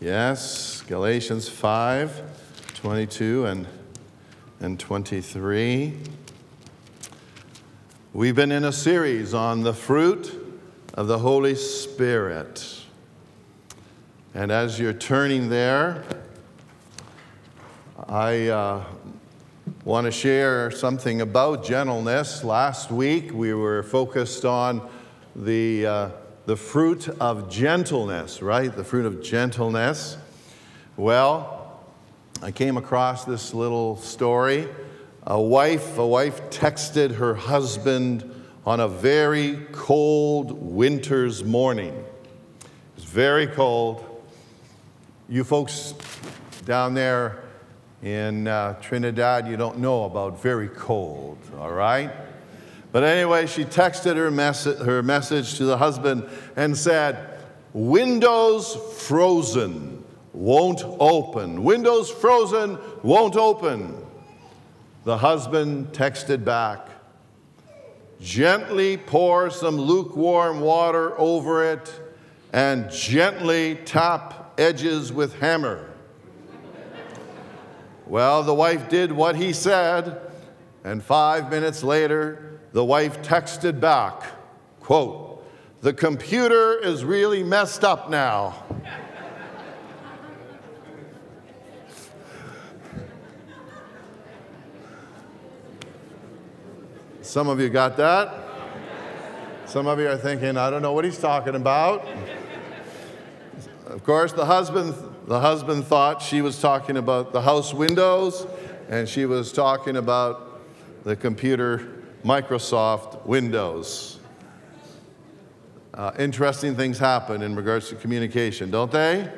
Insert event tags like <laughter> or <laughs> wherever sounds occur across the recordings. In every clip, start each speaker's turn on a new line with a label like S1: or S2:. S1: Yes, Galatians 5 22 and, and 23. We've been in a series on the fruit of the Holy Spirit. And as you're turning there, I uh, want to share something about gentleness. Last week we were focused on the uh, the fruit of gentleness, right? The fruit of gentleness. Well, I came across this little story. A wife, a wife texted her husband on a very cold winter's morning. It's very cold. You folks down there in uh, Trinidad, you don't know about very cold, all right? But anyway, she texted her, mess- her message to the husband and said, Windows frozen, won't open. Windows frozen, won't open. The husband texted back, Gently pour some lukewarm water over it and gently tap edges with hammer. well, the wife did what he said, and five minutes later, the wife texted back, quote, the computer is really messed up now. Some of you got that? Some of you are thinking, I don't know what he's talking about. of course, the husband, the husband thought she was talking about the house windows, and she was talking about the computer Microsoft Windows. Uh, interesting things happen in regards to communication, don't they?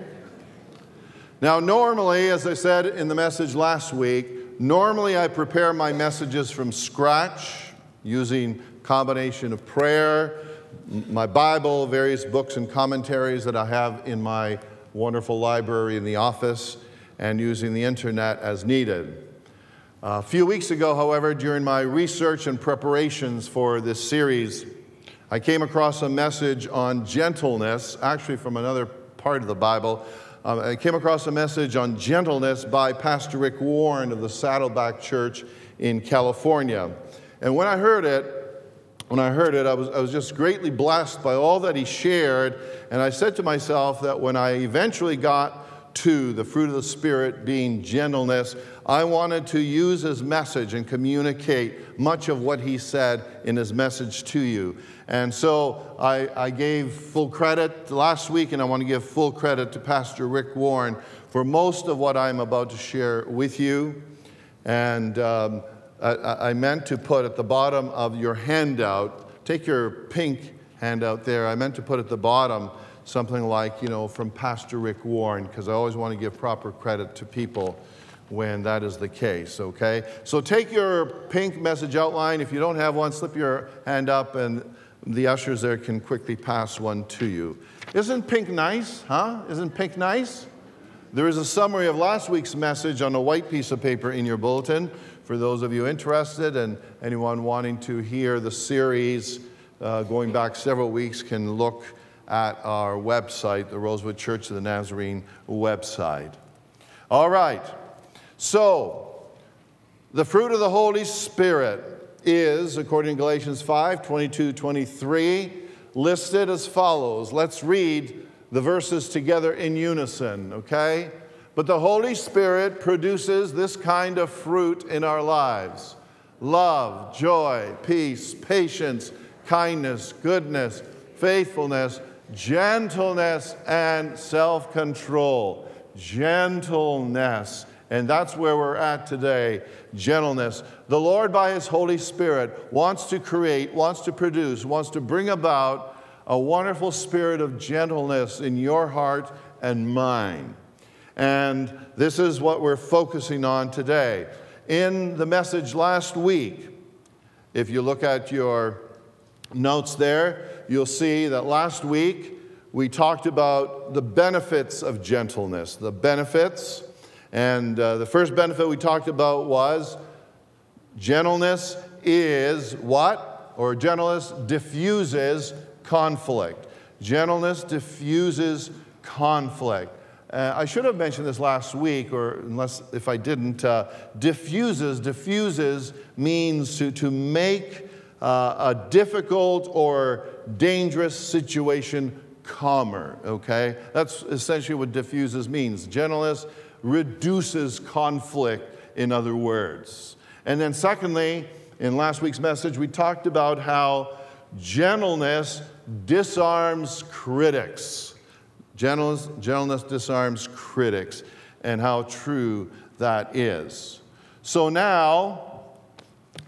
S1: Now, normally, as I said in the message last week, normally I prepare my messages from scratch using combination of prayer, my Bible, various books and commentaries that I have in my wonderful library in the office, and using the internet as needed. A few weeks ago, however, during my research and preparations for this series, I came across a message on gentleness, actually from another part of the Bible. Um, I came across a message on gentleness by Pastor Rick Warren of the Saddleback Church in California. And when I heard it, when I heard it, I was, I was just greatly blessed by all that he shared. And I said to myself that when I eventually got 2, the fruit of the Spirit being gentleness, I wanted to use his message and communicate much of what he said in his message to you. And so I, I gave full credit last week, and I want to give full credit to Pastor Rick Warren for most of what I'm about to share with you. And um, I, I meant to put at the bottom of your handout, take your pink handout there, I meant to put at the bottom something like, you know, from Pastor Rick Warren, because I always want to give proper credit to people when that is the case, okay? So take your pink message outline. If you don't have one, slip your hand up and the ushers there can quickly pass one to you. Isn't pink nice, huh? Isn't pink nice? There is a summary of last week's message on a white piece of paper in your bulletin for those of you interested and anyone wanting to hear the series uh, going back several weeks can look at our website, the Rosewood Church of the Nazarene website. All right, so the fruit of the Holy Spirit is, according to Galatians 5 22 23, listed as follows. Let's read the verses together in unison, okay? But the Holy Spirit produces this kind of fruit in our lives love, joy, peace, patience, kindness, goodness, faithfulness gentleness and self control. Gentleness. And that's where we're at today gentleness. The Lord, by His Holy Spirit, wants to create, wants to produce, wants to bring about a wonderful spirit of gentleness in your heart and mine. And this is what we're focusing on today. In the message last week, if you look at your notes there, you'll see that last week we talked about the benefits of gentleness. The benefits. And uh, the first benefit we talked about was gentleness is what? Or gentleness diffuses conflict. Gentleness diffuses conflict. Uh, I should have mentioned this last week, or unless if I didn't, uh, diffuses, diffuses means to, to make uh, a difficult or dangerous situation calmer, okay? That's essentially what diffuses means. Gentleness reduces conflict, in other words. And then, secondly, in last week's message, we talked about how gentleness disarms critics. Gentleness, gentleness disarms critics, and how true that is. So now,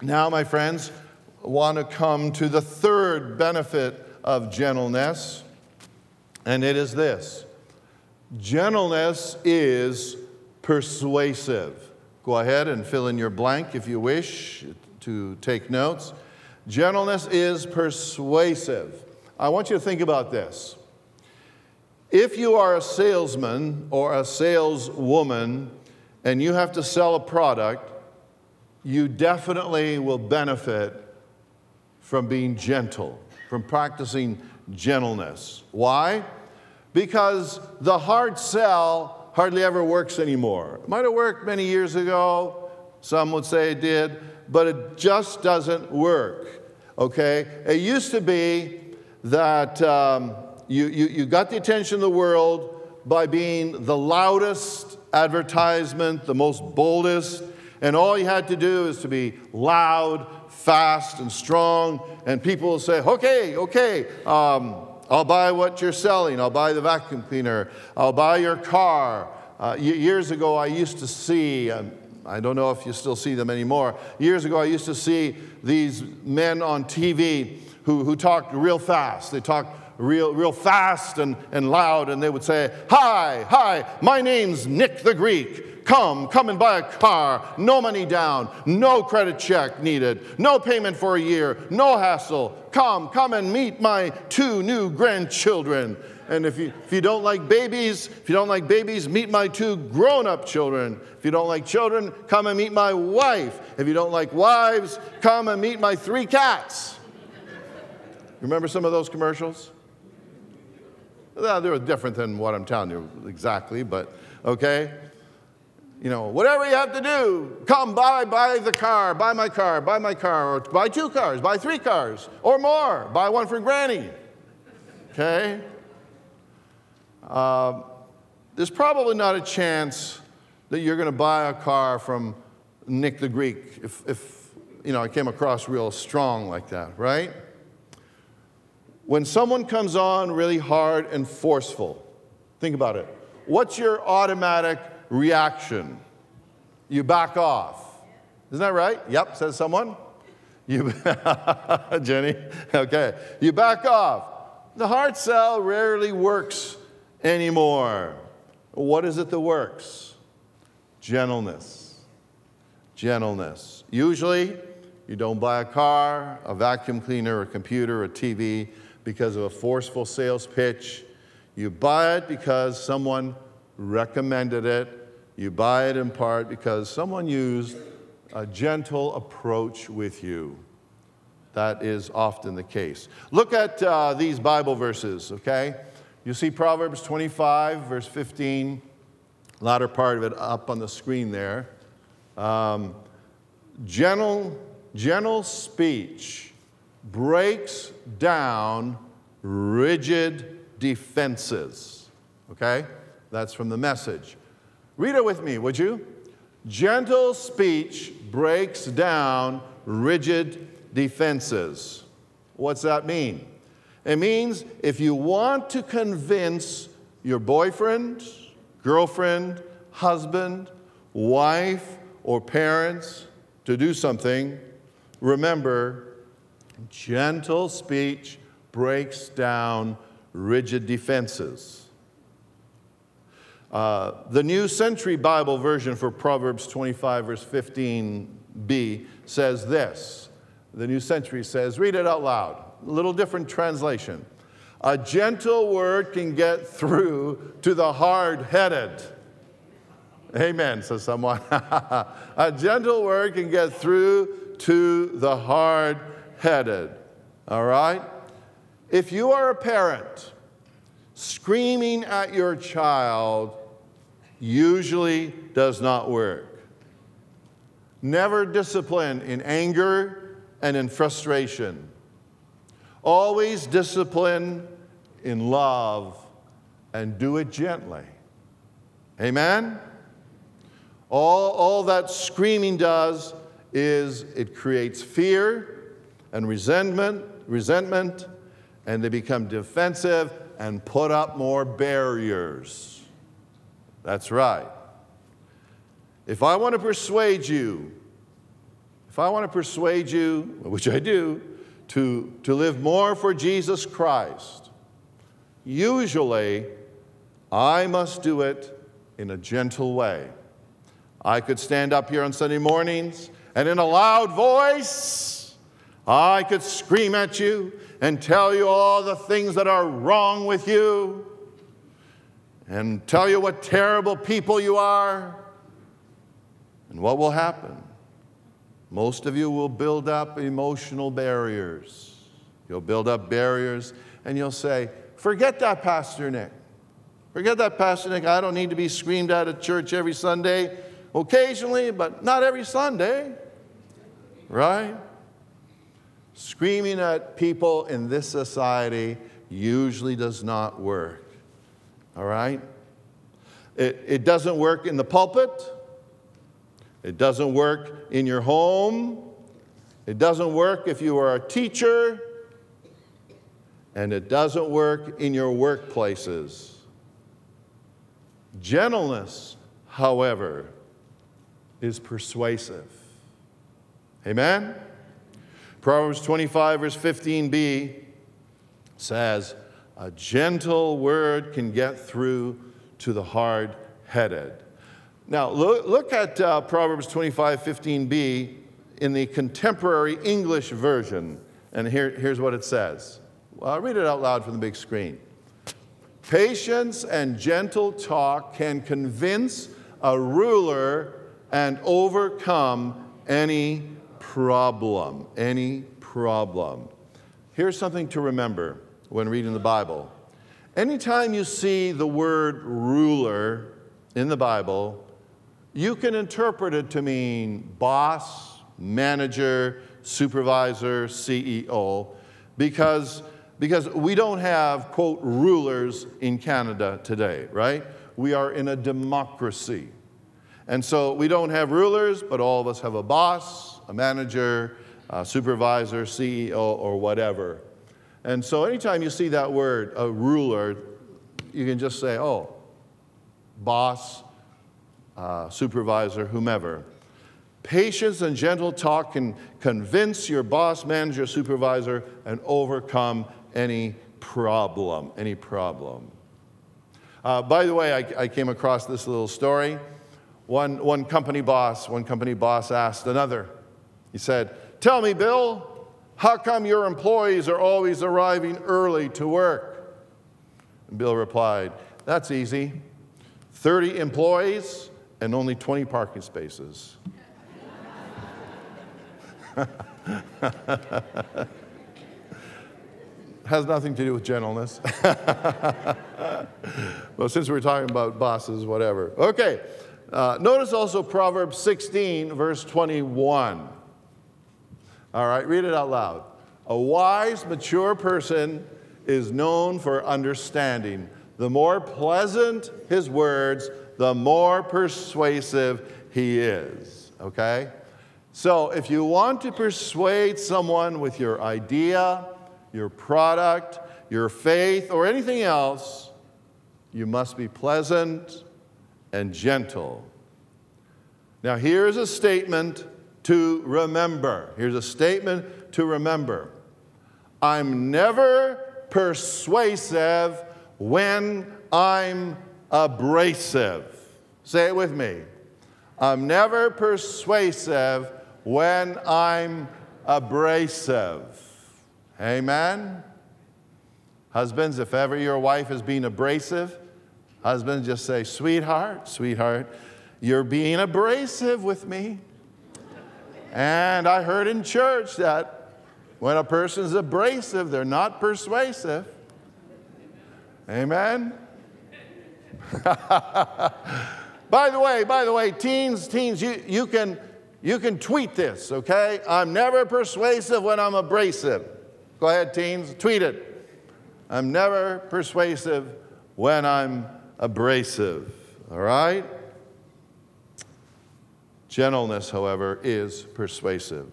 S1: now, my friends, want to come to the third benefit of gentleness, and it is this gentleness is persuasive. Go ahead and fill in your blank if you wish to take notes. Gentleness is persuasive. I want you to think about this. If you are a salesman or a saleswoman and you have to sell a product, you definitely will benefit from being gentle, from practicing gentleness. Why? Because the hard sell hardly ever works anymore. It might have worked many years ago, some would say it did, but it just doesn't work. Okay? It used to be that um, you, you, you got the attention of the world by being the loudest advertisement, the most boldest, and all you had to do is to be loud fast and strong, and people will say, okay, okay, um, I'll buy what you're selling, I'll buy the vacuum cleaner, I'll buy your car. Uh, years ago, I used to see, um, I don't know if you still see them anymore, years ago, I used to see these men on TV who, who talked real fast. They talked real, real fast and, and loud, and they would say, Hi, hi, my name's Nick the Greek. Come, come and buy a car. No money down, no credit check needed, no payment for a year, no hassle. Come, come and meet my two new grandchildren. And if you, if you don't like babies, if you don't like babies, meet my two grown up children. If you don't like children, come and meet my wife. If you don't like wives, come and meet my three cats. Remember some of those commercials? Well, they're different than what I'm telling you exactly, but okay? You know, whatever you have to do, come buy, buy the car, buy my car, buy my car, or buy two cars, buy three cars, or more, buy one for granny. Okay? Uh, there's probably not a chance that you're going to buy a car from Nick the Greek if, if you know, I came across real strong like that, right? When someone comes on really hard and forceful, think about it. What's your automatic reaction? You back off. Isn't that right? Yep, says someone. You, <laughs> Jenny, okay. You back off. The hard sell rarely works anymore. What is it that works? Gentleness. Gentleness. Usually, you don't buy a car, a vacuum cleaner, a computer, a TV, because of a forceful sales pitch. You buy it because someone recommended it. You buy it in part because someone used a gentle approach with you. That is often the case. Look at uh, these Bible verses, okay? You see Proverbs 25, verse 15, latter part of it up on the screen there. Um, gentle, gentle speech breaks down rigid defenses. Okay? That's from the message. Read it with me, would you? Gentle speech breaks down rigid defenses. What's that mean? It means if you want to convince your boyfriend, girlfriend, husband, wife, or parents to do something, remember Gentle speech breaks down rigid defenses. Uh, the New Century Bible version for Proverbs 25, verse 15b says this. The New Century says, read it out loud. A little different translation. A gentle word can get through to the hard headed. Amen, says someone. <laughs> a gentle word can get through to the hard headed. All right? If you are a parent screaming at your child, usually does not work. Never discipline in anger and in frustration. Always discipline in love and do it gently. Amen? All, all that screaming does is it creates fear and resentment, resentment, and they become defensive and put up more barriers. That's right. If I want to persuade you, if I want to persuade you, which I do, to, to live more for Jesus Christ, usually I must do it in a gentle way. I could stand up here on Sunday mornings and in a loud voice, I could scream at you and tell you all the things that are wrong with you and tell you what terrible people you are. And what will happen? Most of you will build up emotional barriers. You'll build up barriers and you'll say, Forget that, Pastor Nick. Forget that, Pastor Nick. I don't need to be screamed at at church every Sunday, occasionally, but not every Sunday, right? Screaming at people in this society usually does not work. All right? It, it doesn't work in the pulpit. It doesn't work in your home. It doesn't work if you are a teacher. And it doesn't work in your workplaces. Gentleness, however, is persuasive. Amen? Proverbs 25, verse 15b says, A gentle word can get through to the hard headed. Now, look, look at uh, Proverbs 25, 15b in the contemporary English version. And here, here's what it says. I'll read it out loud from the big screen. Patience and gentle talk can convince a ruler and overcome any problem, any problem. Here's something to remember when reading the Bible. Anytime you see the word ruler in the Bible, you can interpret it to mean boss, manager, supervisor, CEO, because, because we don't have, quote, rulers in Canada today, right? We are in a democracy. And so we don't have rulers, but all of us have a boss, a manager, a supervisor, CEO, or whatever. And so anytime you see that word, a ruler, you can just say, oh, boss, uh, supervisor, whomever. Patience and gentle talk can convince your boss, manager, supervisor, and overcome any problem, any problem. Uh, by the way, I, I, came across this little story. One, one company boss, one company boss asked another, he said, Tell me, Bill, how come your employees are always arriving early to work? And Bill replied, That's easy 30 employees and only 20 parking spaces. <laughs> Has nothing to do with gentleness. <laughs> well, since we're talking about bosses, whatever. Okay. Uh, notice also Proverbs 16, verse 21. All right, read it out loud. A wise, mature person is known for understanding. The more pleasant his words, the more persuasive he is. Okay? So if you want to persuade someone with your idea, your product, your faith, or anything else, you must be pleasant and gentle. Now, here is a statement to remember. Here's a statement to remember I'm never persuasive when I'm abrasive. Say it with me. I'm never persuasive when I'm abrasive. Amen? Husbands, if ever your wife is being abrasive, husbands just say, Sweetheart, sweetheart, you're being abrasive with me. And I heard in church that when a person's abrasive, they're not persuasive. Amen? <laughs> by the way, by the way, teens, teens, you, you, can, you can tweet this, okay? I'm never persuasive when I'm abrasive. Go ahead, teens, tweet it. I'm never persuasive when I'm abrasive, all right? Gentleness, however, is persuasive.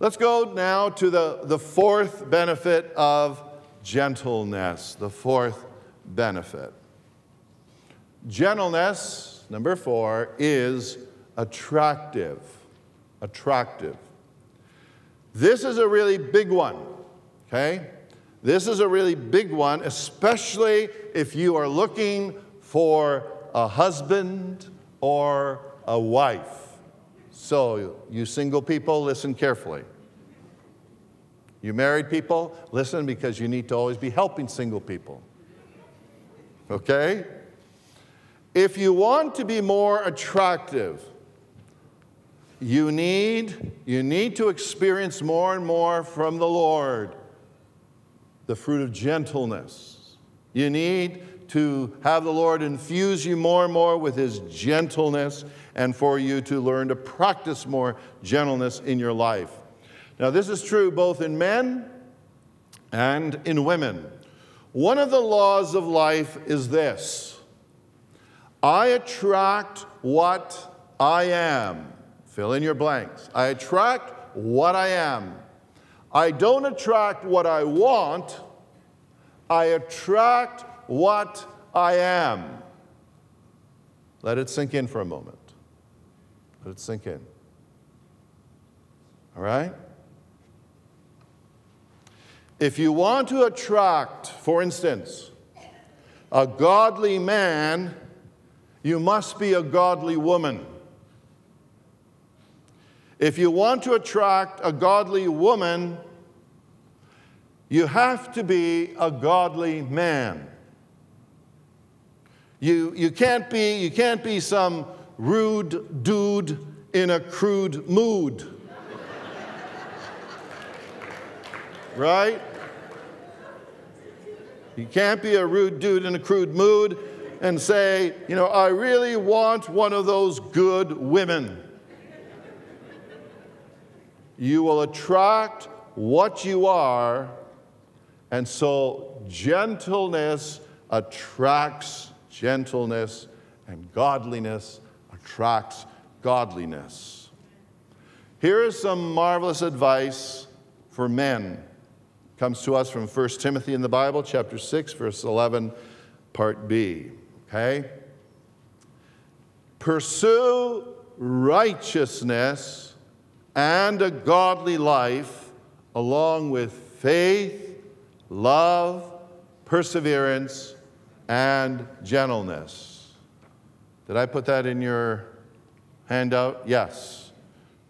S1: Let's go now to the, the fourth benefit of gentleness. The fourth benefit. Gentleness, number four, is attractive. Attractive. This is a really big one, okay? This is a really big one, especially if you are looking for a husband or a wife. So, you single people, listen carefully. You married people, listen because you need to always be helping single people. Okay? If you want to be more attractive, you need, you need to experience more and more from the Lord the fruit of gentleness. You need to have the Lord infuse you more and more with His gentleness and for you to learn to practice more gentleness in your life. Now, this is true both in men and in women. One of the laws of life is this I attract what I am. Fill in your blanks. I attract what I am. I don't attract what I want, I attract what I am. Let it sink in for a moment. Let it sink in. All right? If you want to attract, for instance, a godly man, you must be a godly woman. If you want to attract a godly woman, you have to be a godly man. You, you, can't be, you can't be some rude dude in a crude mood. right? You can't be a rude dude in a crude mood and say, you know, I really want one of those good women. You will attract what you are, and so gentleness attracts gentleness and godliness attracts godliness. Here is some marvelous advice for men. It comes to us from 1 Timothy in the Bible, chapter 6, verse 11, part B. Okay? Pursue righteousness and a godly life along with faith, love, perseverance, and gentleness. Did I put that in your handout? Yes.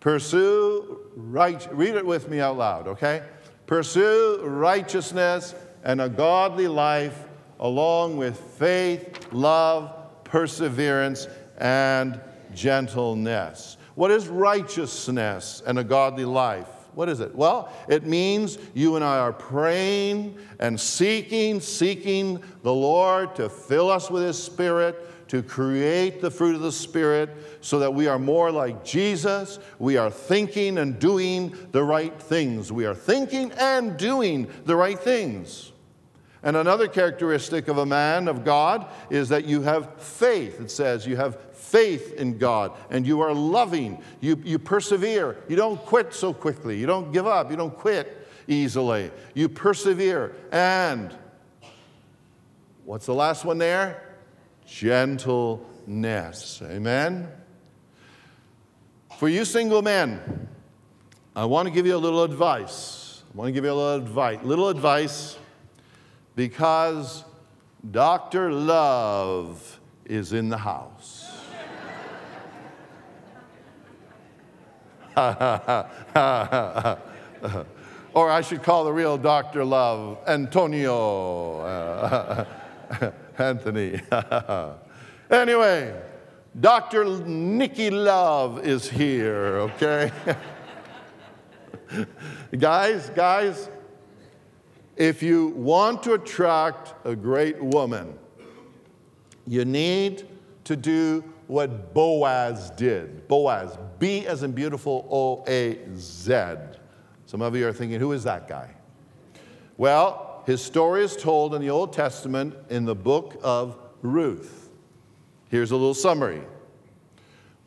S1: Pursue right read it with me out loud, okay? Pursue righteousness and a godly life along with faith, love, perseverance, and gentleness. What is righteousness and a godly life? What is it? Well, it means you and I are praying and seeking, seeking the Lord to fill us with His Spirit, to create the fruit of the Spirit, so that we are more like Jesus. We are thinking and doing the right things. We are thinking and doing the right things. And another characteristic of a man of God is that you have faith. It says you have faith in God and you are loving. You, you persevere. You don't quit so quickly. You don't give up. You don't quit easily. You persevere. And what's the last one there? Gentleness. Amen? For you single men, I want to give you a little advice. I want to give you a little advice. Little advice because Dr. Love is in the house. or I should call the real Dr. Love, Antonio, uh, <laughs> Anthony. <laughs> anyway, Dr. Nikki Love is here, okay? <laughs> guys, guys, if you want to attract a great woman, you need to do what Boaz did. Boaz, B as in beautiful, O A Z. Some of you are thinking, who is that guy? Well, his story is told in the Old Testament in the book of Ruth. Here's a little summary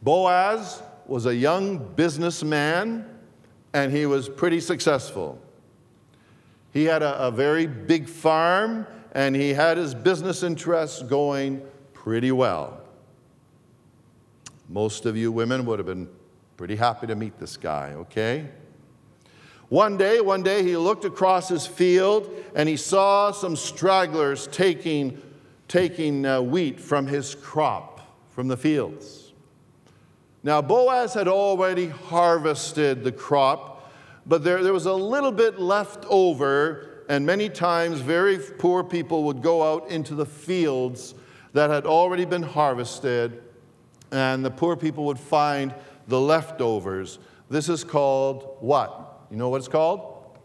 S1: Boaz was a young businessman and he was pretty successful. He had a, a very big farm and he had his business interests going pretty well. Most of you women would have been pretty happy to meet this guy, okay? One day, one day, he looked across his field and he saw some stragglers taking, taking uh, wheat from his crop, from the fields. Now, Boaz had already harvested the crop, but there, there was a little bit left over, and many times very poor people would go out into the fields that had already been harvested and the poor people would find the leftovers. This is called what? You know what it's called?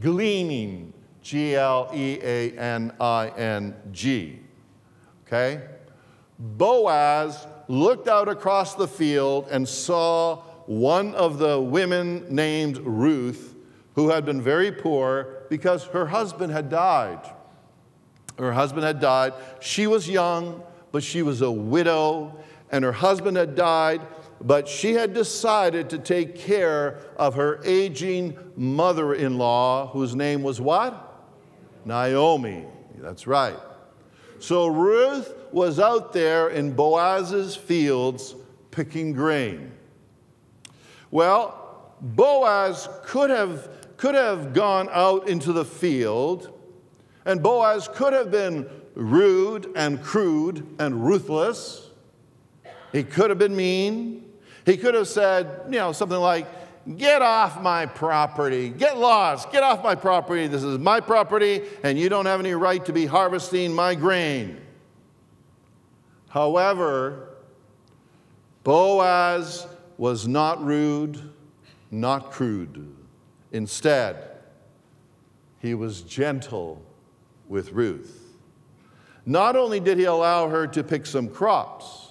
S1: Gleaning. G L E A N I N G. Okay? Boaz looked out across the field and saw one of the women named Ruth, who had been very poor because her husband had died. Her husband had died. She was young, but she was a widow, and her husband had died, but she had decided to take care of her aging mother in law, whose name was what? Naomi. That's right. So Ruth was out there in Boaz's fields picking grain. Well, Boaz could have, could have gone out into the field, and Boaz could have been rude and crude and ruthless. He could have been mean. He could have said, you know, something like, Get off my property. Get lost. Get off my property. This is my property, and you don't have any right to be harvesting my grain. However, Boaz was not rude, not crude. Instead, he was gentle with Ruth. Not only did he allow her to pick some crops,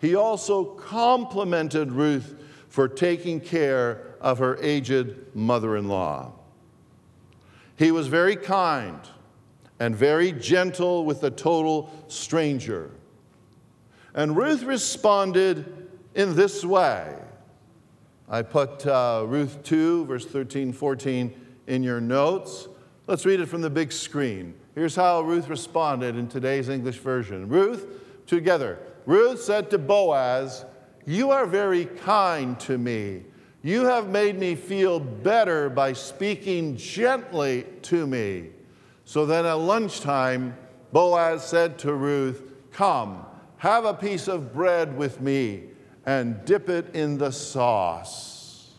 S1: he also complimented Ruth for taking care of her aged mother in law. He was very kind and very gentle with a total stranger. And Ruth responded in this way. I put uh, Ruth 2, verse 13, 14 in your notes. Let's read it from the big screen. Here's how Ruth responded in today's English version. Ruth, together. Ruth said to Boaz, You are very kind to me. You have made me feel better by speaking gently to me. So then at lunchtime, Boaz said to Ruth, Come, have a piece of bread with me and dip it in the sauce.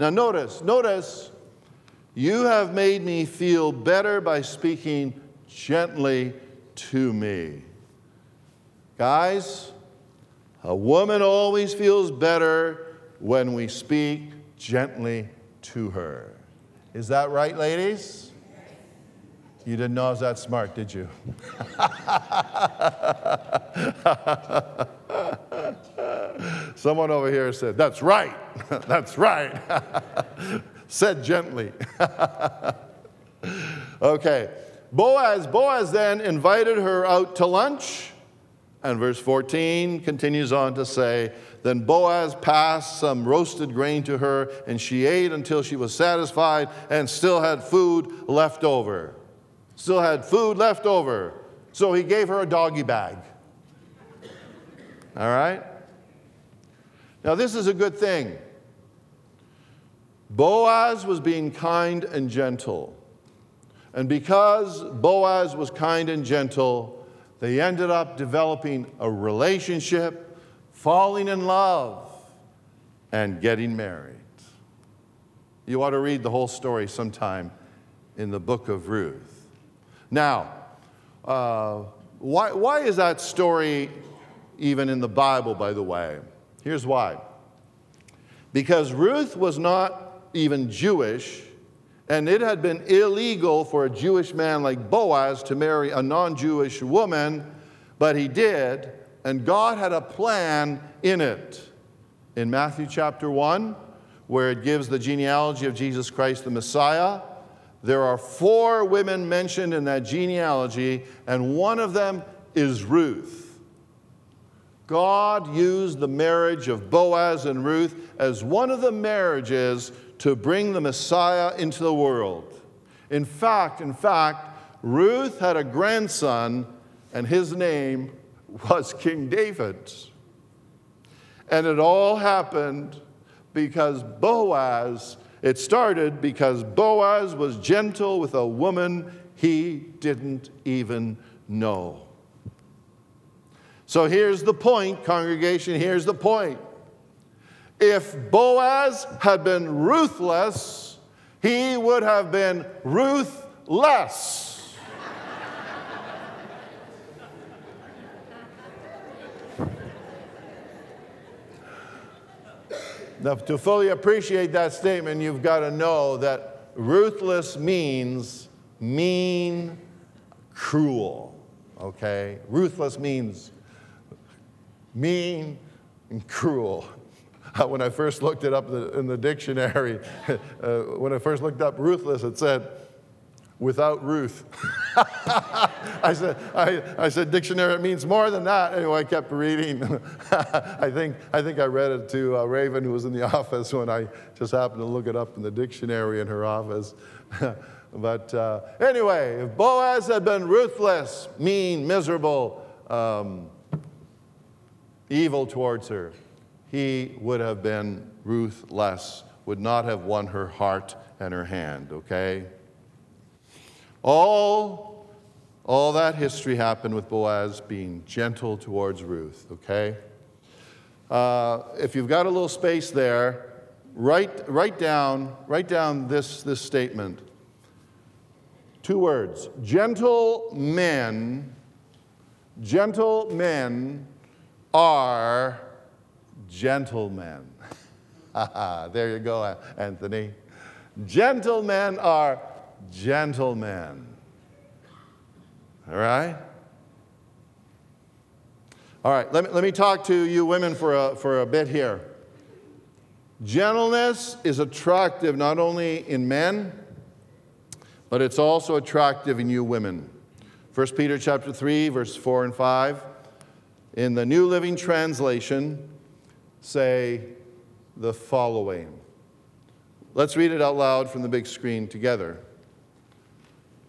S1: Now, notice, notice, you have made me feel better by speaking gently to me. Guys, a woman always feels better when we speak gently to her. Is that right, ladies? You didn't know I was that smart, did you? <laughs> Someone over here said, That's right, <laughs> that's right. <laughs> said gently. okay, Boaz, Boaz then invited her out to lunch. And verse 14 continues on to say Then Boaz passed some roasted grain to her, and she ate until she was satisfied and still had food left over. Still had food left over. So he gave her a doggy bag. All right? Now, this is a good thing. Boaz was being kind and gentle. And because Boaz was kind and gentle, they ended up developing a relationship, falling in love, and getting married. You ought to read the whole story sometime in the book of Ruth. Now, uh, why, why is that story even in the Bible, by the way? Here's why. Because Ruth was not even Jewish and it had been illegal for a Jewish man like Boaz to marry a non Jewish woman, but he did. And God had a plan in it. In Matthew chapter 1, where it gives the genealogy of Jesus Christ the Messiah, there are four women mentioned in that genealogy, and one of them is Ruth. God used the marriage of Boaz and Ruth as one of the marriages to bring the Messiah into the world. In fact, in fact, Ruth had a grandson, and his name was King David. And it all happened because Boaz, it started because Boaz was gentle with a woman he didn't even know. So here's the point, congregation, here's the point. If Boaz had been ruthless, he would have been ruthless. now, to fully appreciate that statement, you've got to know that ruthless means mean, cruel. Okay? Ruthless means mean and cruel. <laughs> when I first looked it up in the dictionary, <laughs> uh, when I first looked up ruthless, it said, without Ruth. <laughs> I, said, I, I, said, dictionary, it means more than that. Anyway, I kept reading. I, think, I think I read it to uh, Raven, who was in the office when I just happened to look it up in the dictionary in her office. but uh, anyway, if Boaz had been ruthless, mean, miserable, um, evil towards her, he would have been ruthless, would not have won her heart and her hand, okay? All, all that history happened with Boaz being gentle towards Ruth, okay? Uh, if you've got a little space there, write, write down, write down this, this statement. Two words gentle men, gentle men are gentlemen. <laughs> there you go, Anthony. Gentlemen are gentlemen. All right? All right, let me, let me talk to you women for a, for a bit here. Gentleness is attractive not only in men, but it's also attractive in you women. 1 Peter chapter 3, verses 4 and 5. In the New Living Translation, say the following. Let's read it out loud from the big screen together.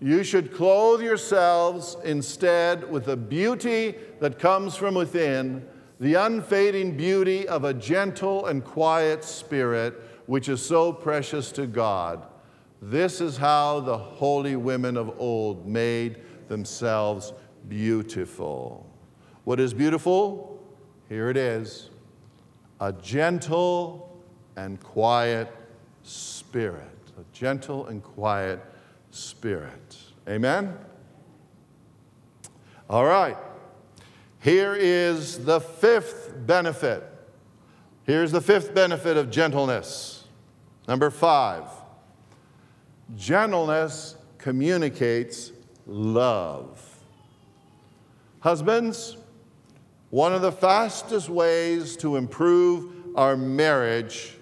S1: You should clothe yourselves instead with the beauty that comes from within, the unfading beauty of a gentle and quiet spirit, which is so precious to God. This is how the holy women of old made themselves beautiful. What is beautiful? Here it is a gentle and quiet spirit. A gentle and quiet spirit. Amen? All right. Here is the fifth benefit. Here's the fifth benefit of gentleness. Number five gentleness communicates love. Husbands, one of the fastest ways to improve our marriage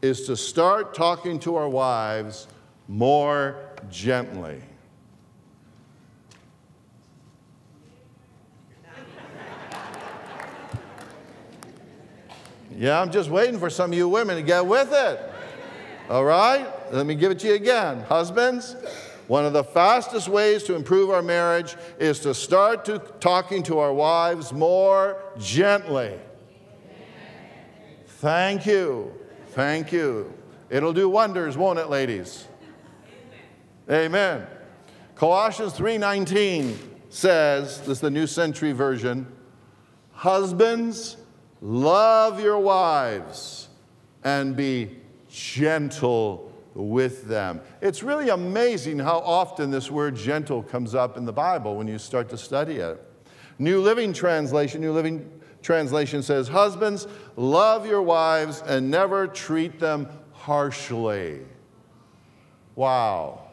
S1: is to start talking to our wives more gently. Yeah, I'm just waiting for some of you women to get with it. All right? Let me give it to you again. Husbands, one of the fastest ways to improve our marriage is to start to talking to our wives more gently. Thank you. Thank you. It'll do wonders, won't it, ladies? Amen. Amen. Colossians 3:19 says, this is the New Century version, husbands, love your wives and be gentle with them. It's really amazing how often this word gentle comes up in the Bible when you start to study it. New Living Translation, New Living Translation says, Husbands, love your wives and never treat them harshly. Wow.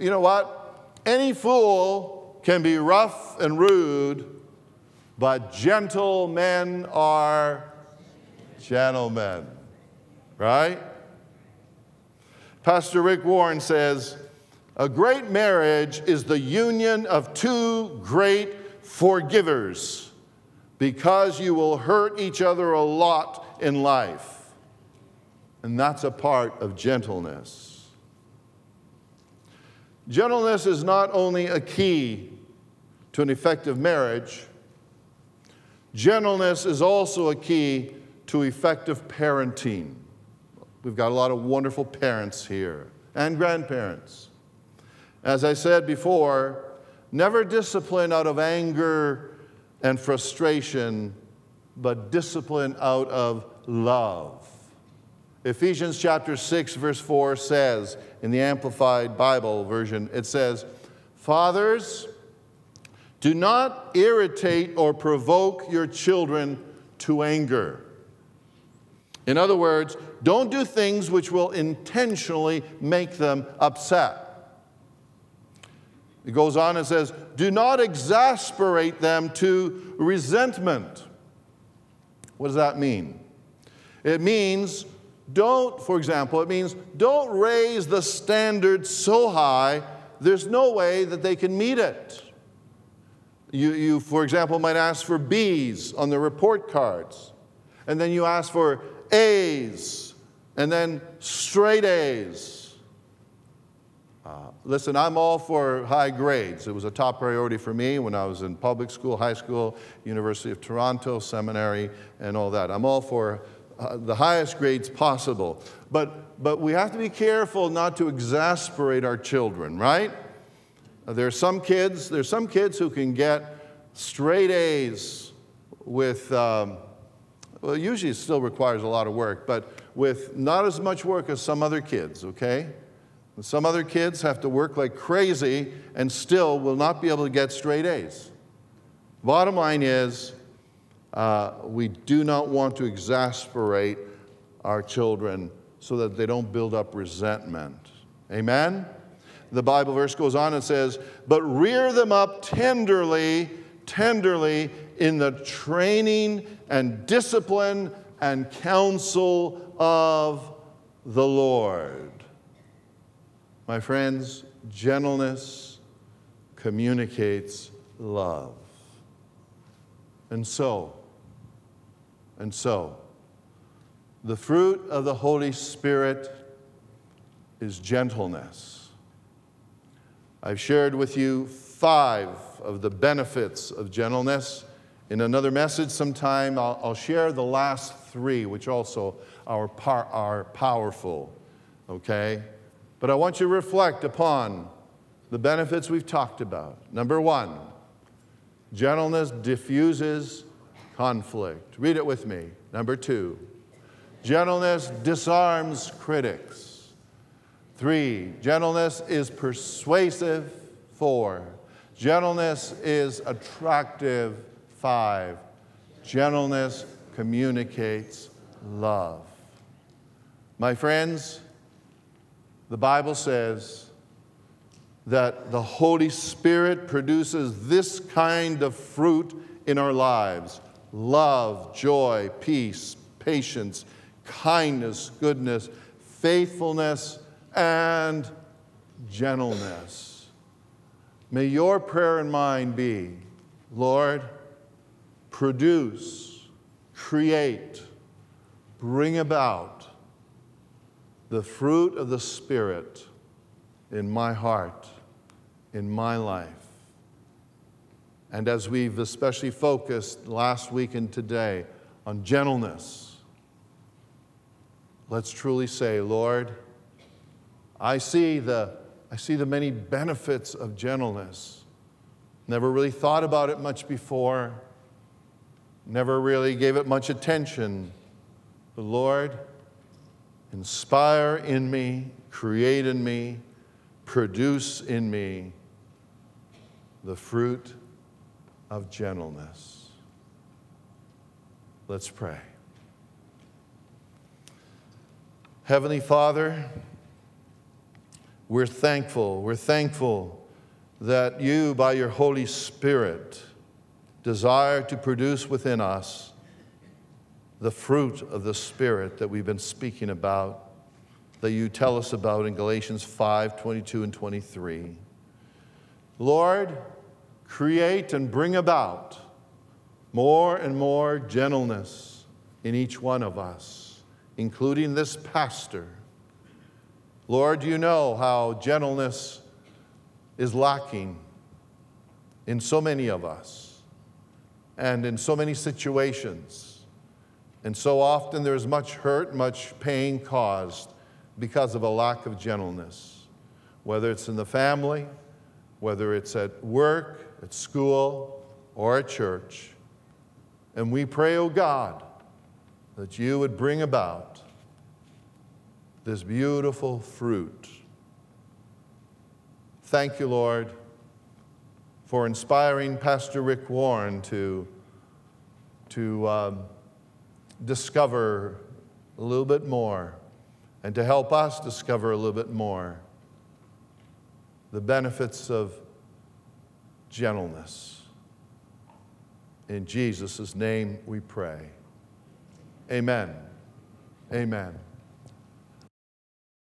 S1: You know what? Any fool can be rough and rude, but gentle men are gentlemen, right? Pastor Rick Warren says, A great marriage is the union of two great forgivers because you will hurt each other a lot in life. And that's a part of gentleness. Gentleness is not only a key to an effective marriage, gentleness is also a key to effective parenting. We've got a lot of wonderful parents here and grandparents. As I said before, never discipline out of anger and frustration, but discipline out of love. Ephesians chapter 6, verse 4 says, in the Amplified Bible version, it says, Fathers, do not irritate or provoke your children to anger. In other words, don't do things which will intentionally make them upset. It goes on and says, Do not exasperate them to resentment. What does that mean? It means, don't, for example, it means don't raise the standard so high, there's no way that they can meet it. You, you, for example, might ask for B's on the report cards, and then you ask for A's and then straight A's. Uh, listen, I'm all for high grades. It was a top priority for me when I was in public school, high school, University of Toronto, seminary, and all that. I'm all for uh, the highest grades possible. But, but we have to be careful not to exasperate our children, right? there are some kids, there's some kids who can get straight A's with um, well, usually it still requires a lot of work, but with not as much work as some other kids, okay? some other kids have to work like crazy and still will not be able to get straight A's. Bottom line is, uh, we do not want to exasperate our children so that they don't build up resentment. Amen? The Bible verse goes on and says, But rear them up tenderly tenderly in the training and discipline and counsel of the Lord. My friends, gentleness communicates love. And so, and so, the fruit of the Holy Spirit is gentleness. I've shared with you five of the benefits of gentleness. In another message, sometime I'll, I'll share the last three, which also are, par- are powerful. Okay? But I want you to reflect upon the benefits we've talked about. Number one, gentleness diffuses conflict. Read it with me. Number two, gentleness disarms critics. Three, gentleness is persuasive. Four, Gentleness is attractive. Five, gentleness communicates love. My friends, the Bible says that the Holy Spirit produces this kind of fruit in our lives love, joy, peace, patience, kindness, goodness, faithfulness, and gentleness. May your prayer and mine be Lord, produce, create, bring about the fruit of the Spirit in my heart, in my life. And as we've especially focused last week and today on gentleness, let's truly say, Lord, I see the I see the many benefits of gentleness. Never really thought about it much before, never really gave it much attention. The Lord, inspire in me, create in me, produce in me the fruit of gentleness. Let's pray. Heavenly Father, we're thankful. We're thankful that you, by your Holy Spirit, desire to produce within us the fruit of the Spirit that we've been speaking about, that you tell us about in Galatians 5 22 and 23. Lord, create and bring about more and more gentleness in each one of us, including this pastor Lord, you know how gentleness is lacking in so many of us and in so many situations. And so often there is much hurt, much pain caused because of a lack of gentleness, whether it's in the family, whether it's at work, at school, or at church. And we pray, O oh God, that you would bring about this beautiful fruit. Thank you, Lord, for inspiring Pastor Rick Warren to, to um, discover a little bit more and to help us discover a little bit more the benefits of gentleness. In Jesus' name we pray. Amen. Amen.